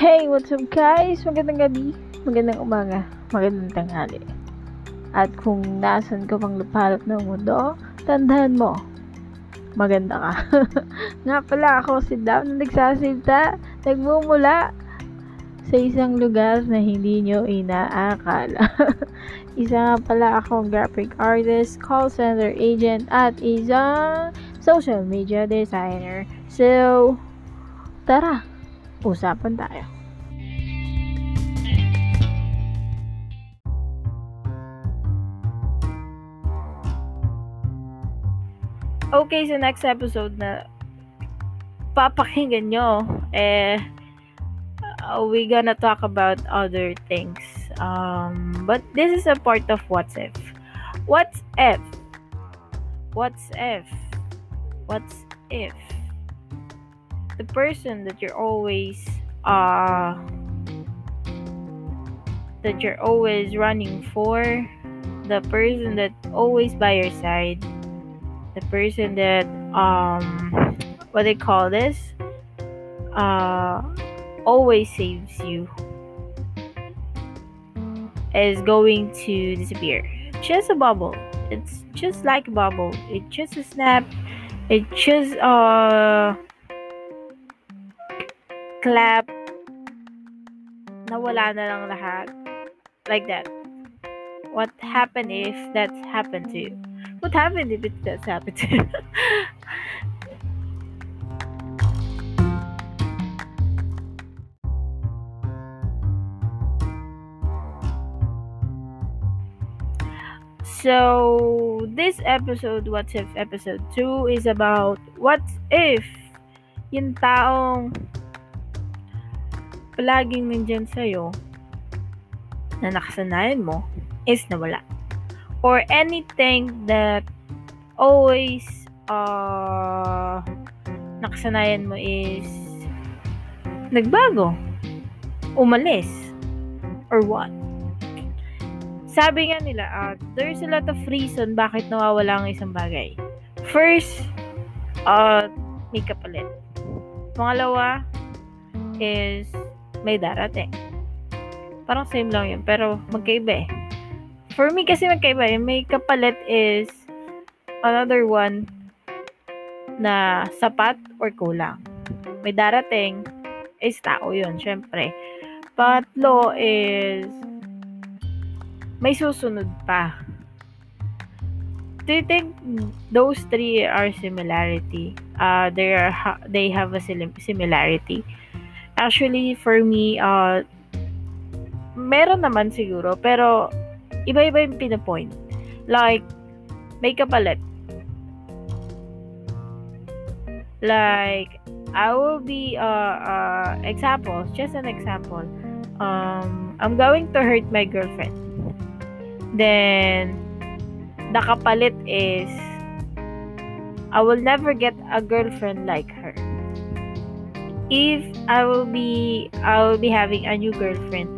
Hey, what's up guys? Magandang gabi, magandang umaga, magandang tanghali. At kung nasan ka pang lupalop ng mundo, tandaan mo, maganda ka. nga pala ako si Dam na nagsasalita, nagmumula sa isang lugar na hindi nyo inaakala. Isa nga pala akong graphic artist, call center agent, at isang social media designer. So, tara, usapan tayo. Okay, sa next episode na papakinggan nyo, eh, uh, we gonna talk about other things. Um, but this is a part of what's if. What's if? What's if? What's if? The person that you're always uh that you're always running for, the person that always by your side, the person that um what they call this uh always saves you is going to disappear. Just a bubble. It's just like a bubble. It just a snap. It just uh clap. Nawala na lang lahat. Like that. What happened if that happened to you? What happened if it does happen to? So, this episode, What If episode 2, is about what if yung taong palaging nandyan sa'yo na nakasanayan mo is nawala. Or anything that always uh, nakasanayan mo is nagbago, umalis, or what. Sabi nga nila, uh, there's a lot of reason bakit nawawala ang isang bagay. First, uh, may kapalit. Pangalawa is may darating. Parang same lang yun, pero magkaiba eh. For me kasi magkaiba eh. May kapalit is another one na sapat or kulang. May darating is tao yun, syempre. Pangatlo is may susunod pa. Do you think those three are similarity? Uh, they are they have a similarity. Actually, for me, uh, meron naman siguro, pero iba-iba yung pinapoint. Like, may kapalit. Like, I will be, uh, uh, example, just an example. Um, I'm going to hurt my girlfriend. Then, the kapalit is, I will never get a girlfriend like her. If I will be, I will be having a new girlfriend,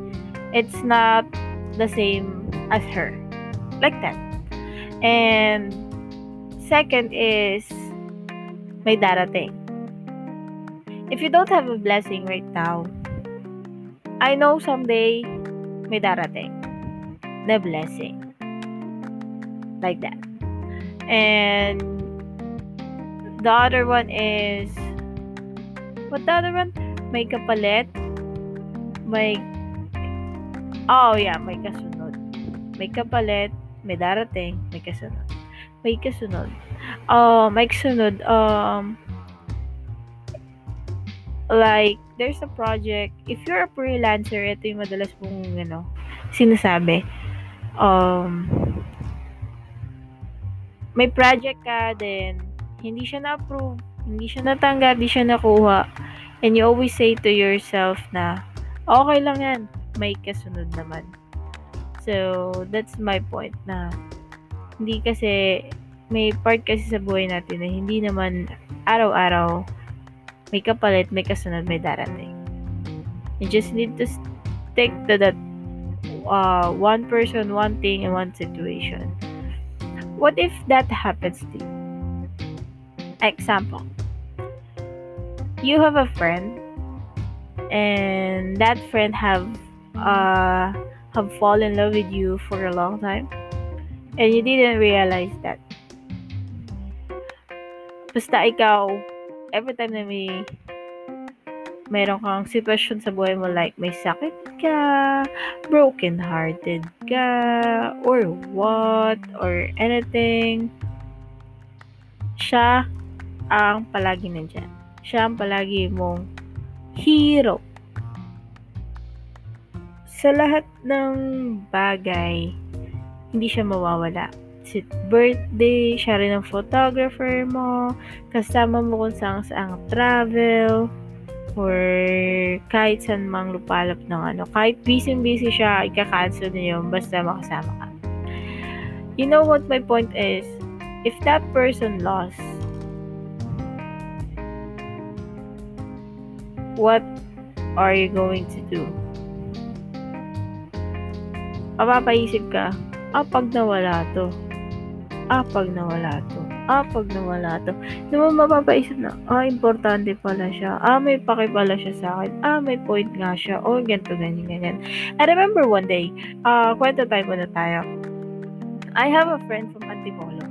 it's not the same as her. Like that. And, second is, may darating. If you don't have a blessing right now, I know someday may darating. The blessing. Like that. And the other one is what the other one? May kapalit. May Oh yeah, may kasunod. May kapalit, may darating, may kasunod. May kasunod. Uh, may kasunod. Um, like, there's a project. If you're a freelancer, ito yung madalas mong, ano, sinasabi. Um, may project ka, then, hindi siya na-approve, hindi siya natanggap, hindi siya nakuha. And you always say to yourself na, okay lang yan, may kasunod naman. So, that's my point na hindi kasi may part kasi sa buhay natin na hindi naman araw-araw may kapalit, may kasunod, may darating. You just need to stick to that uh, one person, one thing, and one situation. What if that happens to you? Example. You have a friend and that friend have uh have fallen in love with you for a long time and you didn't realize that basta ikaw every time na may meron kang sitwasyon sa buhay mo like may sakit ka, broken hearted ka, or what, or anything, siya ang palagi nandyan. Siya ang palagi mong hero. Sa lahat ng bagay, hindi siya mawawala. Si birthday, siya rin ang photographer mo, kasama mo kung saan saan travel, or kahit saan mang lupalop ng ano, kahit busy-busy siya, ika-cancel niya yun, basta makasama ka. You know what my point is? If that person lost, what are you going to do? Mapapaisip ka, ah, pag nawala to. Ah, pag nawala to. Ah, pag nawala to. Mo mapapaisip na, ah, importante pala siya. Ah, may paki pala siya sa akin. Ah, may point nga siya. Oh, ganito, ganyan, ganyan. I remember one day, uh, kwento tayo muna tayo. I have a friend from Antipolo.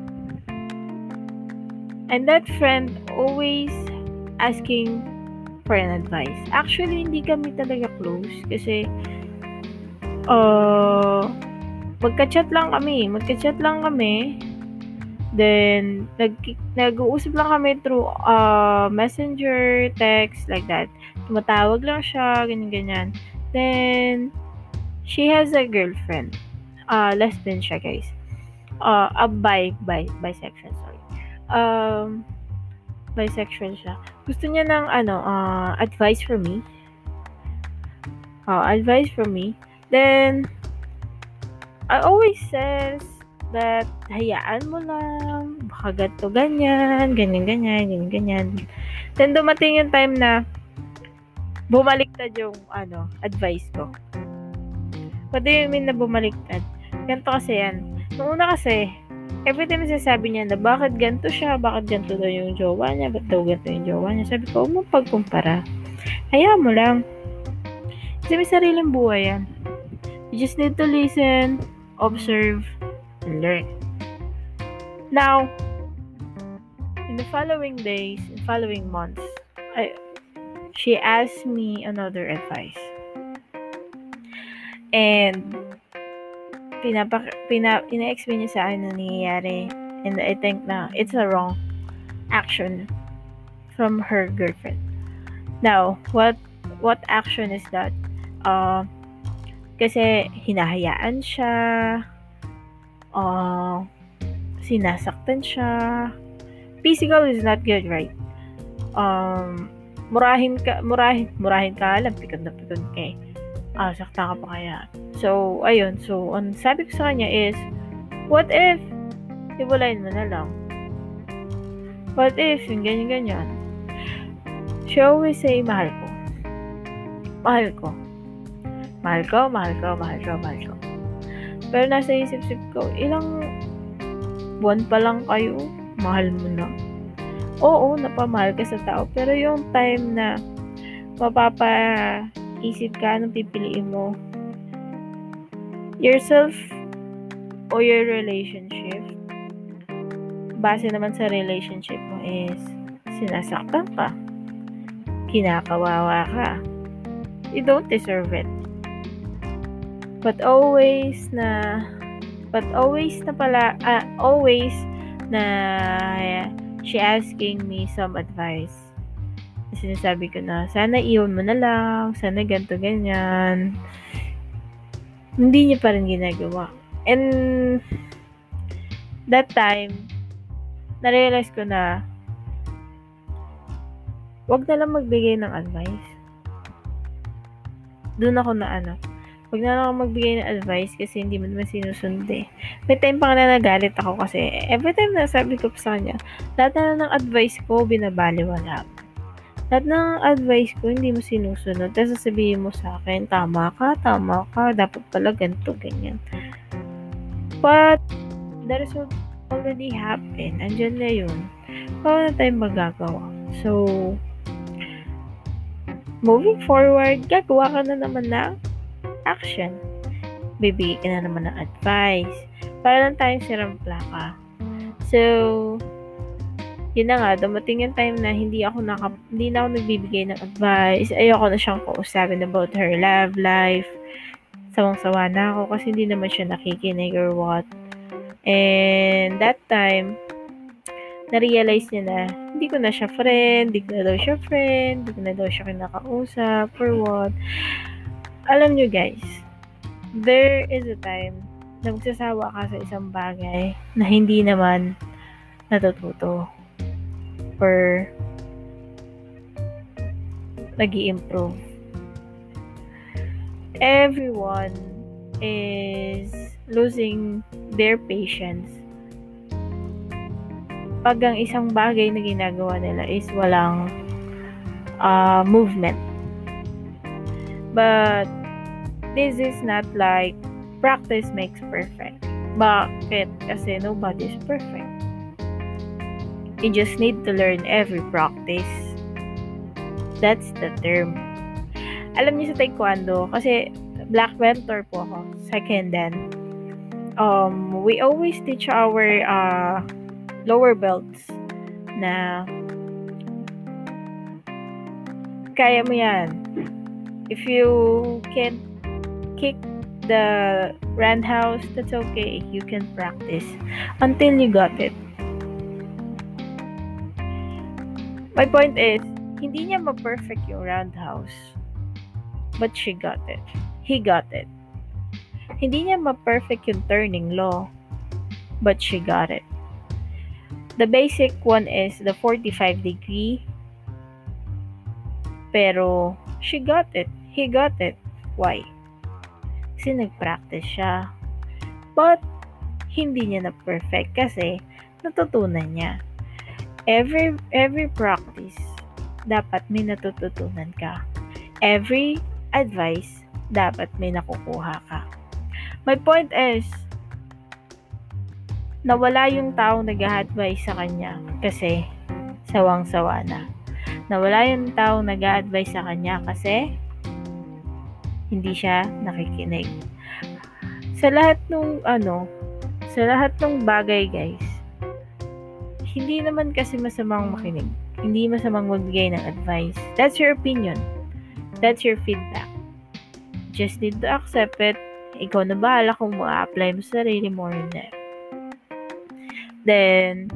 And that friend always asking for an advice. Actually, hindi kami talaga close kasi uh, magka-chat lang kami. Magka-chat lang kami. Then, nag, nag-uusap lang kami through uh, messenger, text, like that. Tumatawag lang siya, ganyan-ganyan. Then, she has a girlfriend. Uh, lesbian siya, guys. Uh, a bi, bi, bisexual, sorry. Um, bisexual siya. Gusto niya ng, ano, uh, advice from me. Uh, advice from me. Then, I always says, that hayaan mo lang, baka ganito, ganyan, ganyan, ganyan, ganyan, ganyan. Then, dumating yung time na bumaliktad yung, ano, advice ko. What do you mean na bumaliktad? Ganito kasi yan. Noong una kasi, every time sinasabi niya na bakit ganito siya, bakit ganito daw yung jowa niya, ba't daw ganito yung jowa niya. Sabi ko, huwag pagkumpara. Hayaan mo lang. Kasi may sariling buhay yan. You just need to listen, observe, and learn. Now, in the following days, in following months, I, she asked me another advice. And pinapa, pina, ina-explain niya sa akin na nangyayari. And I think na it's a wrong action from her girlfriend. Now, what what action is that? Uh, kasi hinahayaan siya, uh, sinasaktan siya. Physical is not good, right? Um, murahin ka, murahin, murahin ka lang, pikon na pikon kay. Ah, sakta ka pa kaya. So, ayun. So, ang sabi ko sa kanya is, what if, ibulayin mo na lang? What if, yung ganyan-ganyan? She always say, mahal ko. Mahal ko. Mahal ko, mahal ko, mahal ko, mahal ko. Pero nasa isip-isip ko, ilang buwan pa lang kayo, mahal mo na. Oo, napamahal ka sa tao. Pero yung time na mapapaisip ka, anong pipiliin mo? Yourself o your relationship? Base naman sa relationship mo is sinasaktan ka. Kinakawawa ka. You don't deserve it. But always na but always na pala uh, always na she asking me some advice. Sinasabi ko na sana iwan mo na lang, sana ganto ganyan. Hindi niya pa rin ginagawa. And that time na-realize ko na wag na lang magbigay ng advice. Doon ako na ano, Huwag na lang ako magbigay ng advice kasi hindi mo naman sinusunod eh. May time pa nga na nagalit ako kasi every time na sabi ko sa kanya, lahat na ng advice ko, binabaliwala mo. Lahat ng advice ko, hindi mo sinusunod. Tapos sasabihin mo sa akin, tama ka, tama ka, dapat pala ganito, ganyan. But, the result already happened. Andyan na yun. Paano na tayo magagawa? So, moving forward, gagawa ka na naman ng action. Bibigay ka na naman ng advice. Para lang tayong sirang plaka. So, yun na nga, dumating yung time na hindi ako naka, hindi na ako nagbibigay ng advice. Ayoko na siyang kausapin about her love life. Sawang-sawa na ako kasi hindi naman siya nakikinig or what. And that time, na-realize niya na hindi ko na siya friend, hindi ko na daw siya friend, hindi ko na daw siya kinakausap, or what. Alam nyo guys, there is a time na magsasawa ka sa isang bagay na hindi naman natututo or nag improve Everyone is losing their patience pag ang isang bagay na ginagawa nila is walang uh, movement. But this is not like practice makes perfect. Bakit? Kasi nobody's perfect. You just need to learn every practice. That's the term. Alam niyo sa taekwondo, kasi black belt po ako, second dan. Um, we always teach our uh, lower belts na kaya mo yan. If you can kick the roundhouse, that's okay. You can practice until you got it. My point is, hindi niya ma-perfect yung roundhouse. But she got it. He got it. Hindi niya ma-perfect yung turning law. But she got it. The basic one is the 45 degree. Pero, she got it. He got it. Why? Kasi nag-practice siya. But, hindi niya na perfect kasi natutunan niya every every practice dapat may natututunan ka. Every advice dapat may nakukuha ka. My point is nawala yung taong nag-advise sa kanya kasi sawang-sawa na. Nawala yung taong nag-advise sa kanya kasi hindi siya nakikinig. Sa lahat ng ano, sa lahat ng bagay guys, hindi naman kasi masamang makinig. Hindi masamang magbigay ng advice. That's your opinion. That's your feedback. Just need to accept it. Ikaw na bahala kung ma-apply mo sa sarili mo or hindi. Then,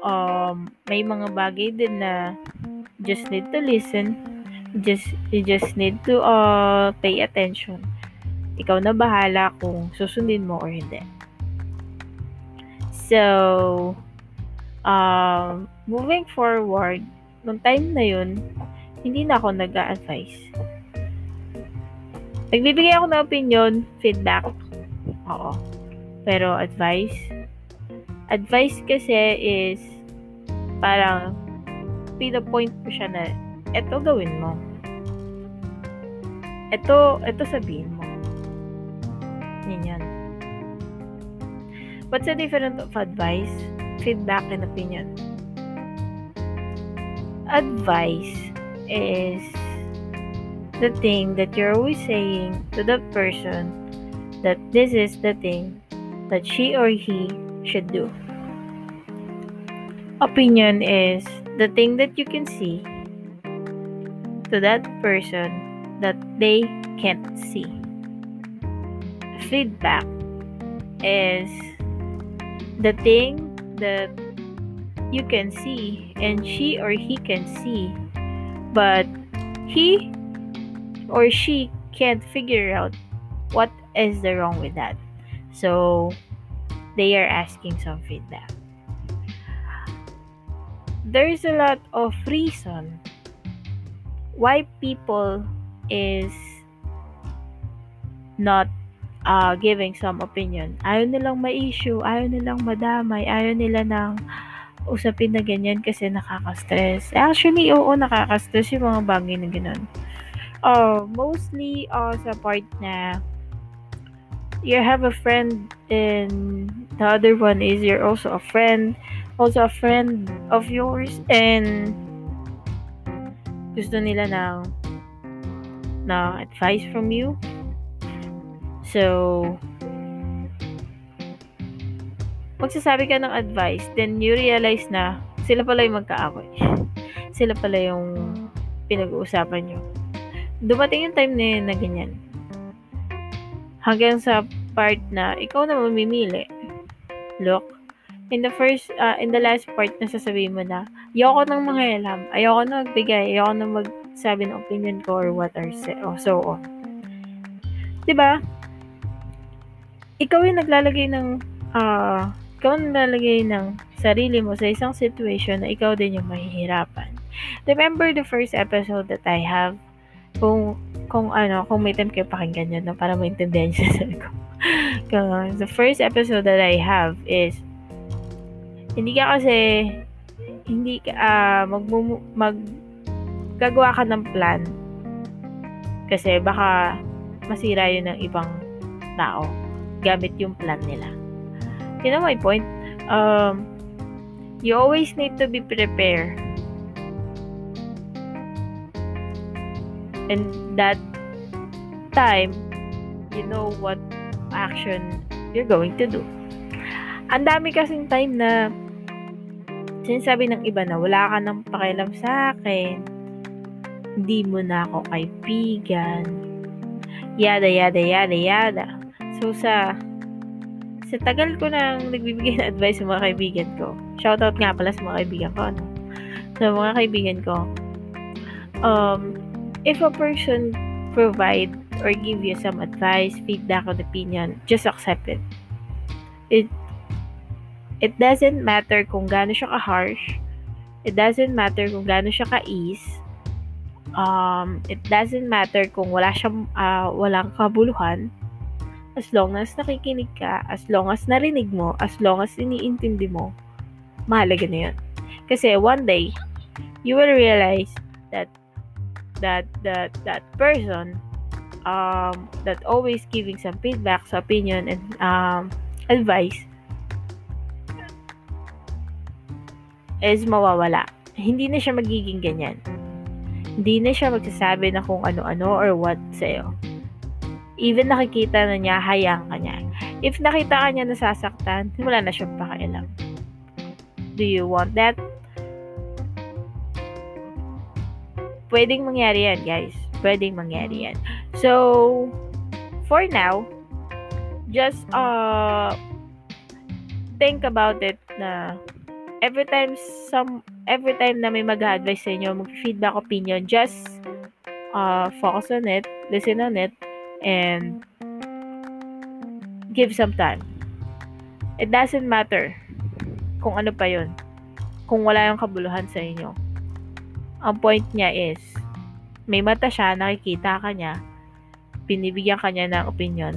um, may mga bagay din na just need to listen. Just, you just need to uh, pay attention. Ikaw na bahala kung susundin mo or hindi. So, um, moving forward, nung time na yun, hindi na ako nag-a-advise. Nagbibigay ako ng opinion, feedback. Oo. Pero advice, advice kasi is parang point ko siya na eto gawin mo. Eto, eto sabihin mo. Yan yan. What's the difference of advice? feedback and opinion. Advice is the thing that you're always saying to the person that this is the thing that she or he should do. Opinion is the thing that you can see to that person that they can't see. Feedback is the thing that you can see and she or he can see, but he or she can't figure out what is the wrong with that. So they are asking some feedback. There's a lot of reason why people is not uh, giving some opinion. Ayaw nilang ma-issue, ayaw nilang madamay, ayaw nila ng usapin na ganyan kasi nakaka-stress. Actually, oo, nakaka-stress yung mga bagay na ganun. Uh, mostly uh, sa part na you have a friend and the other one is you're also a friend, also a friend of yours and gusto nila ng na advice from you. So, magsasabi ka ng advice, then you realize na sila pala yung magkaaway. sila pala yung pinag-uusapan nyo. Dumating yung time na yun na ganyan. Hanggang sa part na ikaw na mamimili. Look, in the first, uh, in the last part na sasabihin mo na, ayoko nang mga alam, ayoko na magbigay, ayoko na magsabi ng opinion ko or what or so on. Diba? Ikaw yung naglalagay ng, uh, ikaw yung naglalagay ng sarili mo sa isang situation na ikaw din yung mahihirapan. Remember the first episode that I have? Kung, kung ano, kung may time kayo pakinggan yun, no, para maintindihan siya ko. the first episode that I have is, hindi ka kasi, hindi ka, uh, mag, mag, gagawa ka ng plan. Kasi baka masira yun ng ibang tao gamit yung plan nila. You know my point? Um, you always need to be prepared and that time you know what action you're going to do ang dami kasing time na sinasabi ng iba na wala ka nang pakialam sa akin. Hindi mo na ako kaibigan. Yada yada yada yada. So sa sa tagal ko nang nagbibigay ng advice sa mga kaibigan ko shoutout nga pala sa mga kaibigan ko ano? Sa mga kaibigan ko um if a person provide or give you some advice, feedback, or opinion, just accept it. It it doesn't matter kung gaano siya ka-harsh. It doesn't matter kung gaano siya ka-ease. Um, it doesn't matter kung wala siyang uh, walang kabuluhan. As long as nakikinig ka, as long as narinig mo, as long as iniintindi mo, mahalaga na yun. Kasi one day, you will realize that that that that person um, that always giving some feedback, opinion and um, advice is mawawala. Hindi na siya magiging ganyan. Hindi na siya magsasabi na kung ano-ano or what sa'yo. Even nakikita na niya, hayang ka niya. If nakita ka niya nasasaktan, wala na siyang pakialam. Do you want that? pwedeng mangyari yan, guys. Pwedeng mangyari yan. So, for now, just uh, think about it na every time some every time na may mag-advise sa inyo, mag-feedback opinion, just uh, focus on it, listen on it, and give some time. It doesn't matter kung ano pa yun. Kung wala yung kabuluhan sa inyo ang point niya is, may mata siya, nakikita ka niya, binibigyan ka niya ng opinion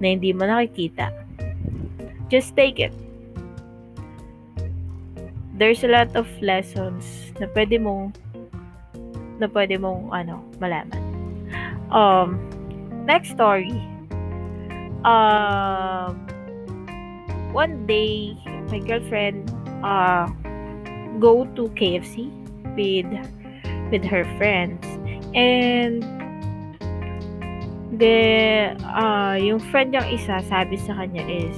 na hindi mo nakikita. Just take it. There's a lot of lessons na pwede mong na pwede mong ano, malaman. Um, next story. Um, one day, my girlfriend uh, go to KFC with with her friends and the uh, yung friend niyang isa sabi sa kanya is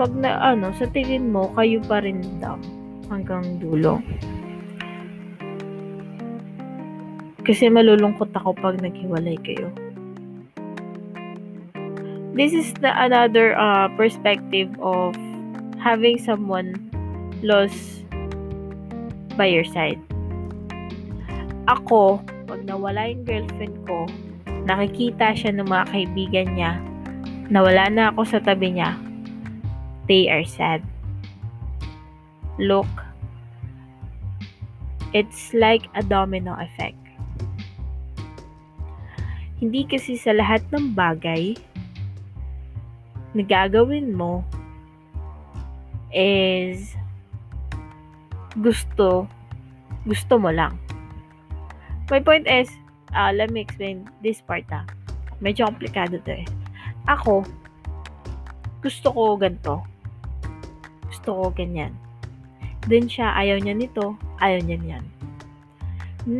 pag na ano sa tingin mo kayo pa rin daw hanggang dulo. Kasi malulungkot ako pag naghiwalay kayo. This is the another uh, perspective of having someone lost by your side. Ako, pag nawala yung girlfriend ko, nakikita siya ng mga kaibigan niya, nawala na ako sa tabi niya, they are sad. Look, it's like a domino effect. Hindi kasi sa lahat ng bagay na gagawin mo is gusto gusto mo lang. My point is, uh, let me explain this part ah. Medyo komplikado to eh. Ako, gusto ko ganito. Gusto ko ganyan. Then siya, ayaw niya nito, ayaw niya niyan.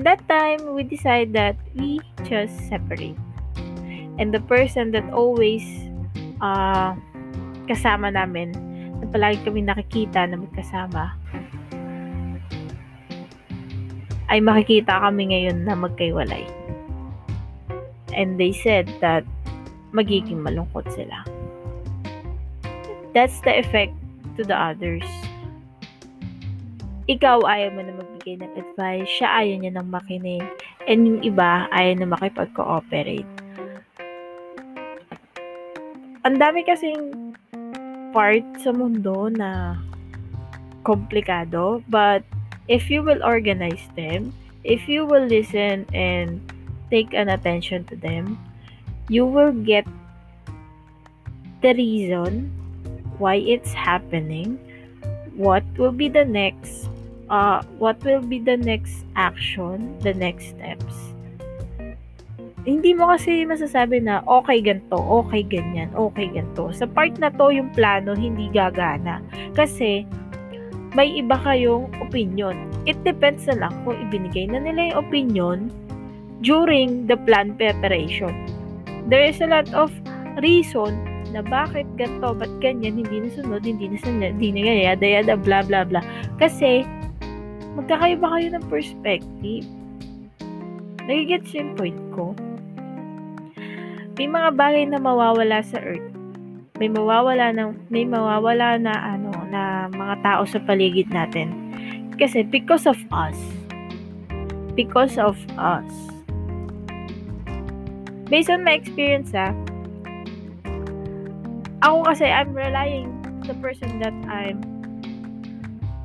that time, we decide that we just separate. And the person that always uh, kasama namin, na palagi kami nakikita na magkasama, ay makikita kami ngayon na magkaiwalay. And they said that magiging malungkot sila. That's the effect to the others. Ikaw ayaw mo na magbigay ng advice, siya ayaw niya nang makinig, and yung iba ayaw na makipag-cooperate. Ang dami kasing part sa mundo na komplikado, but if you will organize them, if you will listen and take an attention to them, you will get the reason why it's happening, what will be the next uh what will be the next action, the next steps. Hindi mo kasi masasabi na okay ganto, okay ganyan, okay ganto. Sa part na to yung plano hindi gagana kasi may iba kayong opinion. It depends na lang kung ibinigay na nila yung opinion during the plan preparation. There is a lot of reason na bakit ganito, ba't ganyan, hindi nasunod, hindi nasunod, hindi na yada yada, bla bla bla. Kasi, magkakaiba kayo ng perspective. Nagigets yung point ko. May mga bagay na mawawala sa earth. May mawawala ng may mawawala na ano na mga tao sa paligid natin. Kasi because of us. Because of us. Based on my experience, ah, ako kasi I'm relying the person that I'm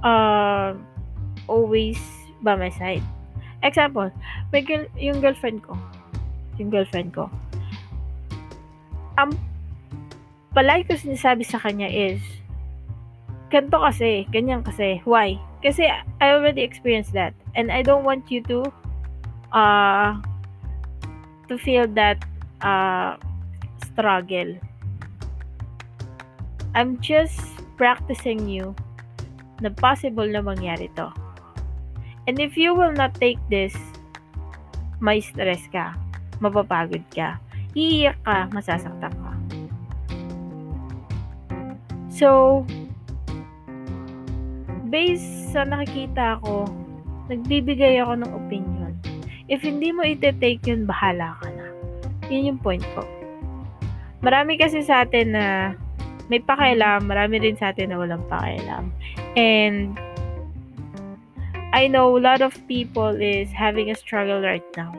uh, always by my side. Example, may girl, yung girlfriend ko. Yung girlfriend ko. Ang palagi ko sinasabi sa kanya is, ganito kasi, ganyan kasi. Why? Kasi I already experienced that. And I don't want you to uh, to feel that uh, struggle. I'm just practicing you na possible na mangyari to. And if you will not take this, may stress ka, mapapagod ka, iiyak ka, masasaktan ka. So, based sa nakikita ko, nagbibigay ako ng opinion. If hindi mo ite-take yun, bahala ka na. Yun yung point ko. Marami kasi sa atin na may pakialam, marami rin sa atin na walang pakialam. And I know a lot of people is having a struggle right now.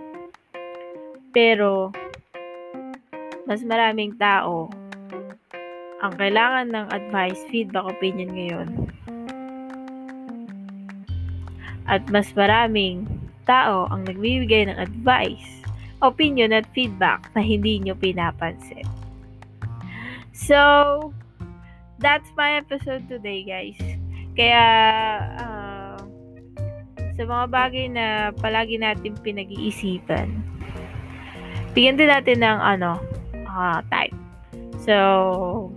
Pero mas maraming tao ang kailangan ng advice, feedback, opinion ngayon. At mas maraming tao ang nagbibigay ng advice, opinion at feedback na hindi nyo pinapansin. So, that's my episode today, guys. Kaya, uh, sa mga bagay na palagi natin pinag-iisipan, bigyan din natin ng ano, uh, time. So,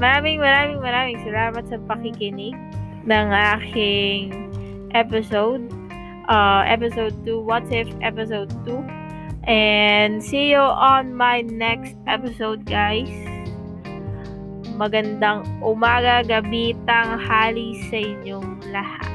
maraming maraming maraming salamat sa pakikinig ng aking episode. Uh, episode 2, What If Episode 2. And see you on my next episode, guys. Magandang umaga, gabi, tanghali sa inyong lahat.